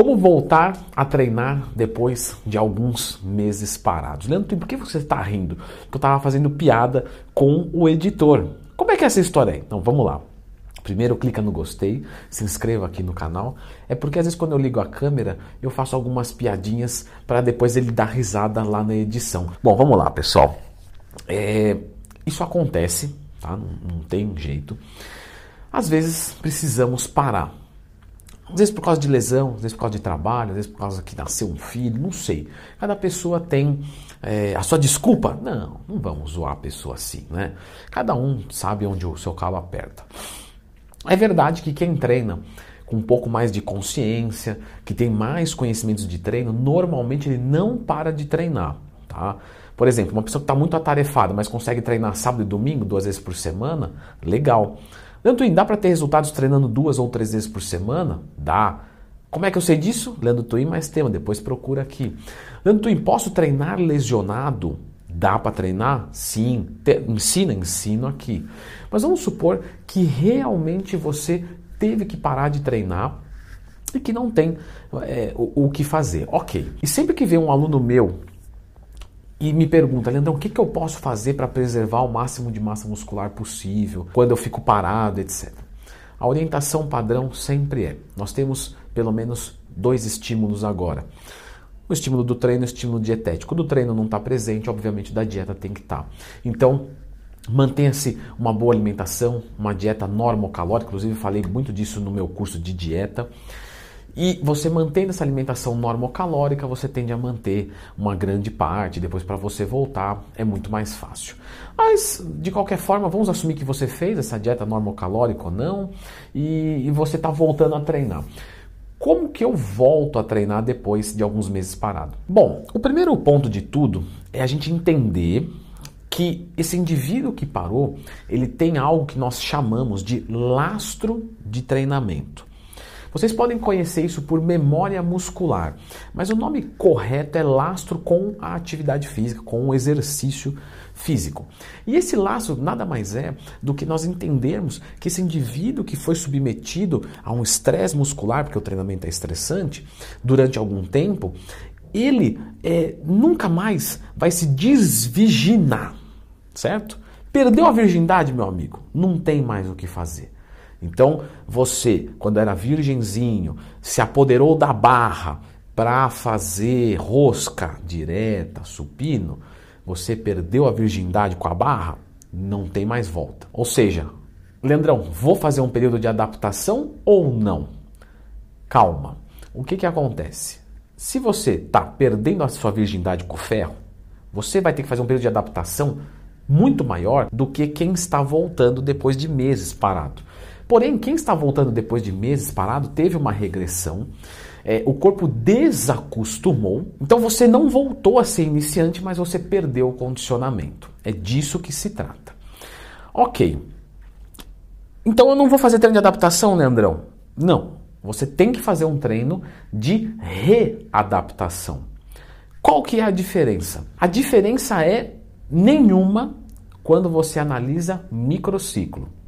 Como voltar a treinar depois de alguns meses parados? Leandro, por que você está rindo? Porque eu estava fazendo piada com o editor. Como é que é essa história aí? Então vamos lá. Primeiro clica no gostei, se inscreva aqui no canal. É porque às vezes quando eu ligo a câmera, eu faço algumas piadinhas para depois ele dar risada lá na edição. Bom, vamos lá, pessoal. É, isso acontece, tá? Não, não tem jeito. Às vezes precisamos parar. Às vezes por causa de lesão, às vezes por causa de trabalho, às vezes por causa que nasceu um filho, não sei. Cada pessoa tem é, a sua desculpa. Não, não vamos zoar a pessoa assim, né? Cada um sabe onde o seu calo aperta. É verdade que quem treina com um pouco mais de consciência, que tem mais conhecimentos de treino, normalmente ele não para de treinar, tá? Por exemplo, uma pessoa que está muito atarefada, mas consegue treinar sábado e domingo, duas vezes por semana, legal. Leandro Twin, dá para ter resultados treinando duas ou três vezes por semana? Dá. Como é que eu sei disso? Leandro Twin mais tema, depois procura aqui. Leandro Twin, posso treinar lesionado? Dá para treinar? Sim. Te, ensina, ensino aqui. Mas vamos supor que realmente você teve que parar de treinar e que não tem é, o, o que fazer. Ok. E sempre que vem um aluno meu e me pergunta, Leandrão, o que, que eu posso fazer para preservar o máximo de massa muscular possível quando eu fico parado, etc. A orientação padrão sempre é: nós temos pelo menos dois estímulos agora. O estímulo do treino e o estímulo dietético. O do treino não está presente, obviamente, da dieta tem que estar. Tá. Então, mantenha-se uma boa alimentação, uma dieta normocalórica. Inclusive, falei muito disso no meu curso de dieta. E você mantendo essa alimentação normocalórica, você tende a manter uma grande parte, depois para você voltar é muito mais fácil. Mas, de qualquer forma, vamos assumir que você fez essa dieta normocalórica ou não, e, e você está voltando a treinar. Como que eu volto a treinar depois de alguns meses parado? Bom, o primeiro ponto de tudo é a gente entender que esse indivíduo que parou, ele tem algo que nós chamamos de lastro de treinamento. Vocês podem conhecer isso por memória muscular, mas o nome correto é lastro com a atividade física, com o exercício físico. E esse laço nada mais é do que nós entendermos que esse indivíduo que foi submetido a um estresse muscular, porque o treinamento é estressante, durante algum tempo, ele é, nunca mais vai se desviginar, certo? Perdeu a virgindade, meu amigo, não tem mais o que fazer. Então, você, quando era virgenzinho, se apoderou da barra para fazer rosca direta, supino, você perdeu a virgindade com a barra, não tem mais volta. Ou seja, Leandrão, vou fazer um período de adaptação ou não? Calma. O que, que acontece? Se você está perdendo a sua virgindade com o ferro, você vai ter que fazer um período de adaptação muito maior do que quem está voltando depois de meses parado. Porém, quem está voltando depois de meses parado teve uma regressão, é, o corpo desacostumou, então você não voltou a ser iniciante, mas você perdeu o condicionamento. É disso que se trata. Ok. Então eu não vou fazer treino de adaptação, Leandrão? Não. Você tem que fazer um treino de readaptação. Qual que é a diferença? A diferença é nenhuma quando você analisa microciclo.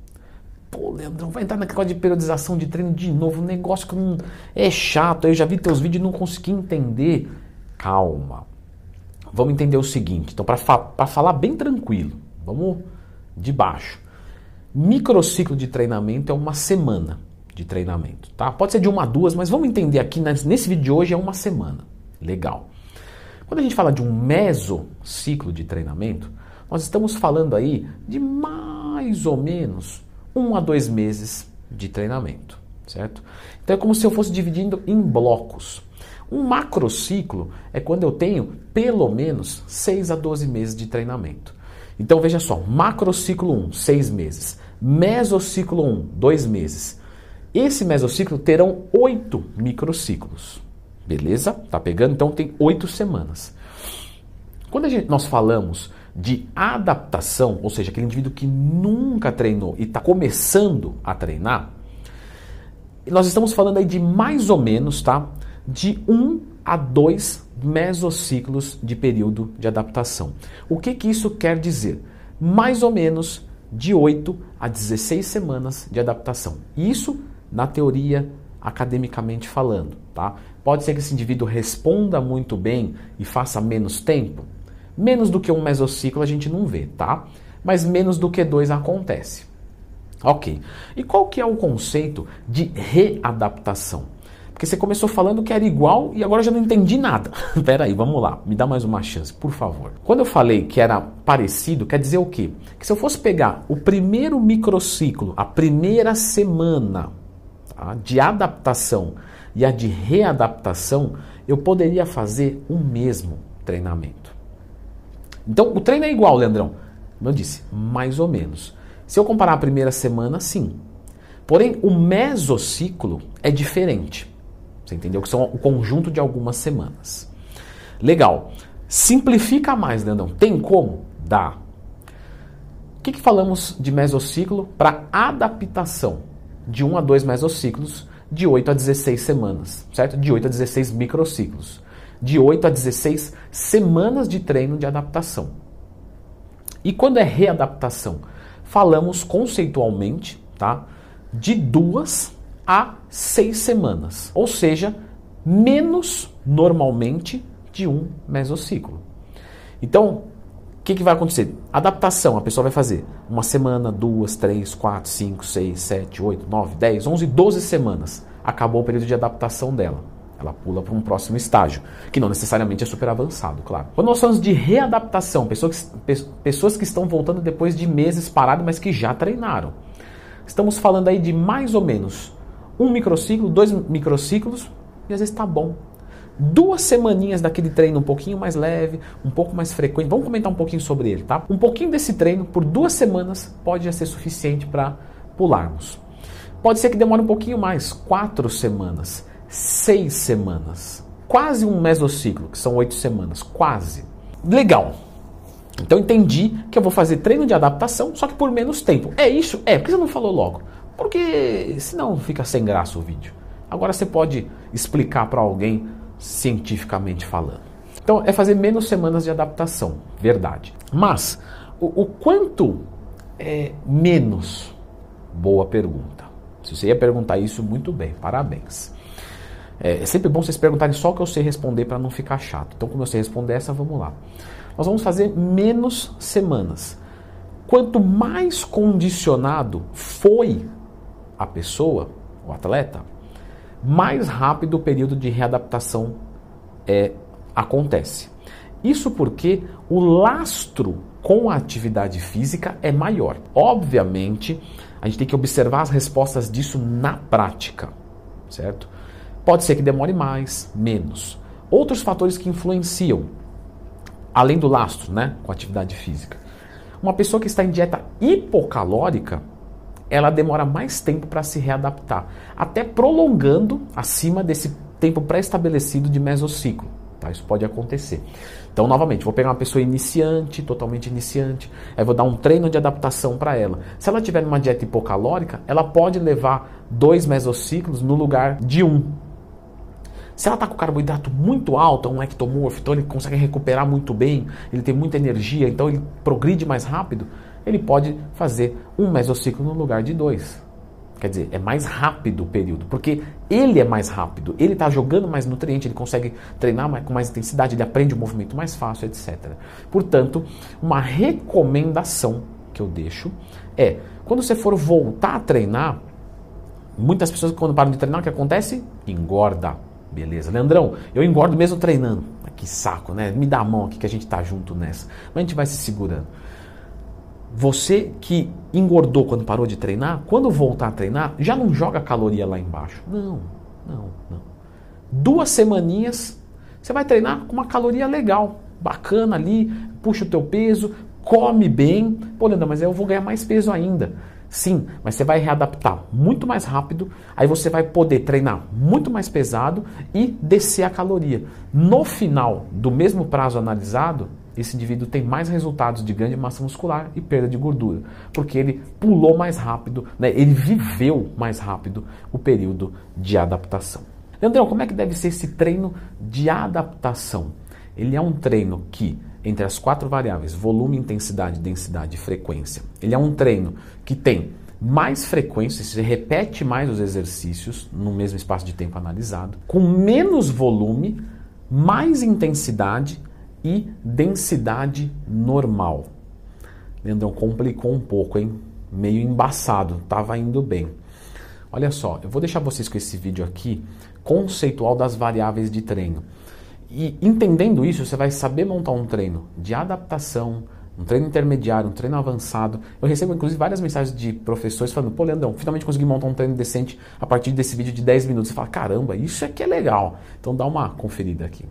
Pô, Leandrão, vai entrar naquela de periodização de treino de novo, um negócio que não é chato, eu já vi teus vídeos e não consegui entender. Calma. Vamos entender o seguinte, então para fa falar bem tranquilo, vamos de baixo. Microciclo de treinamento é uma semana de treinamento, tá? Pode ser de uma a duas, mas vamos entender aqui nesse vídeo de hoje é uma semana. Legal. Quando a gente fala de um mesociclo de treinamento, nós estamos falando aí de mais ou menos um a dois meses de treinamento, certo? Então é como se eu fosse dividindo em blocos. Um macrociclo é quando eu tenho pelo menos 6 a 12 meses de treinamento. Então veja só, macrociclo 1, 6 meses. Mesociclo 1, 2 meses. Esse mesociclo terão 8 microciclos. Beleza? Tá pegando? Então tem 8 semanas. Quando gente, nós falamos de adaptação, ou seja, aquele indivíduo que nunca treinou e está começando a treinar, nós estamos falando aí de mais ou menos, tá? De um a dois mesociclos de período de adaptação. O que, que isso quer dizer? Mais ou menos de 8 a 16 semanas de adaptação. Isso na teoria academicamente falando, tá? Pode ser que esse indivíduo responda muito bem e faça menos tempo. Menos do que um mesociclo a gente não vê, tá? Mas menos do que dois acontece. Ok. E qual que é o conceito de readaptação? Porque você começou falando que era igual e agora eu já não entendi nada. Pera aí, vamos lá, me dá mais uma chance, por favor. Quando eu falei que era parecido, quer dizer o quê? Que se eu fosse pegar o primeiro microciclo, a primeira semana tá, de adaptação e a de readaptação, eu poderia fazer o mesmo treinamento. Então, o treino é igual, Leandrão. Como eu disse, mais ou menos. Se eu comparar a primeira semana, sim. Porém, o mesociclo é diferente. Você entendeu? Que são o conjunto de algumas semanas. Legal. Simplifica mais, Leandrão. Tem como? Dá. O que, que falamos de mesociclo para adaptação? De 1 a 2 mesociclos, de 8 a 16 semanas, certo? De 8 a 16 microciclos. De 8 a 16 semanas de treino de adaptação. E quando é readaptação? Falamos conceitualmente, tá? De duas a seis semanas, ou seja, menos normalmente de um mesociclo. Então, o que, que, vai acontecer? Adaptação, a pessoa vai fazer uma semana, duas, três, quatro, cinco, seis, sete, oito, nove, dez, onze, doze semanas. Acabou o período de adaptação dela. Ela pula para um próximo estágio, que não necessariamente é super avançado, claro. Quando nós falamos de readaptação, pessoas, pessoas que estão voltando depois de meses parados, mas que já treinaram. Estamos falando aí de mais ou menos um microciclo, dois microciclos, e às vezes está bom. Duas semaninhas daquele treino um pouquinho mais leve, um pouco mais frequente. Vamos comentar um pouquinho sobre ele, tá? Um pouquinho desse treino por duas semanas pode já ser suficiente para pularmos. Pode ser que demore um pouquinho mais, quatro semanas, seis semanas, quase um mesociclo, que são oito semanas, quase. Legal. Então entendi que eu vou fazer treino de adaptação, só que por menos tempo. É isso? É, por que você não falou logo? Porque senão fica sem graça o vídeo. Agora você pode explicar para alguém cientificamente falando. Então é fazer menos semanas de adaptação, verdade. Mas o, o quanto é menos? Boa pergunta. Se você ia perguntar isso, muito bem, parabéns. É, é sempre bom vocês perguntarem só o que eu sei responder para não ficar chato. Então, como eu sei responder essa, vamos lá. Nós vamos fazer menos semanas. Quanto mais condicionado foi a pessoa, o atleta, mais rápido o período de readaptação é, acontece. Isso porque o lastro com a atividade física é maior. Obviamente, a gente tem que observar as respostas disso na prática, certo? Pode ser que demore mais, menos. Outros fatores que influenciam, além do lastro, né, com atividade física. Uma pessoa que está em dieta hipocalórica, ela demora mais tempo para se readaptar, até prolongando acima desse tempo pré-estabelecido de mesociclo. Tá? Isso pode acontecer. Então, novamente, vou pegar uma pessoa iniciante, totalmente iniciante, aí vou dar um treino de adaptação para ela. Se ela tiver numa dieta hipocalórica, ela pode levar dois mesociclos no lugar de um. Se ela está com carboidrato muito alto, um ectomorfo, então ele consegue recuperar muito bem, ele tem muita energia, então ele progride mais rápido, ele pode fazer um mesociclo no lugar de dois. Quer dizer, é mais rápido o período, porque ele é mais rápido, ele está jogando mais nutriente, ele consegue treinar mais, com mais intensidade, ele aprende o movimento mais fácil, etc. Portanto, uma recomendação que eu deixo é, quando você for voltar a treinar, muitas pessoas quando param de treinar, o que acontece? Engorda. Beleza. Leandrão, eu engordo mesmo treinando. Que saco, né? Me dá a mão aqui que a gente tá junto nessa. Mas a gente vai se segurando. Você que engordou quando parou de treinar, quando voltar a treinar, já não joga caloria lá embaixo. Não, não, não. Duas semaninhas, você vai treinar com uma caloria legal, bacana ali, puxa o teu peso, come bem. Pô, Leandro, mas eu vou ganhar mais peso ainda. Sim, mas você vai readaptar muito mais rápido, aí você vai poder treinar muito mais pesado e descer a caloria. No final do mesmo prazo analisado, esse indivíduo tem mais resultados de ganho de massa muscular e perda de gordura, porque ele pulou mais rápido, né? ele viveu mais rápido o período de adaptação. Leandrão, como é que deve ser esse treino de adaptação? Ele é um treino que, entre as quatro variáveis, volume, intensidade, densidade e frequência, ele é um treino que tem mais frequência, você repete mais os exercícios no mesmo espaço de tempo analisado, com menos volume, mais intensidade e densidade normal. Leandrão, complicou um pouco, hein? Meio embaçado, estava indo bem. Olha só, eu vou deixar vocês com esse vídeo aqui conceitual das variáveis de treino. E entendendo isso, você vai saber montar um treino de adaptação, um treino intermediário, um treino avançado. Eu recebo inclusive várias mensagens de professores falando: pô, Leandrão, finalmente consegui montar um treino decente a partir desse vídeo de 10 minutos. Você fala: caramba, isso aqui é legal. Então dá uma conferida aqui.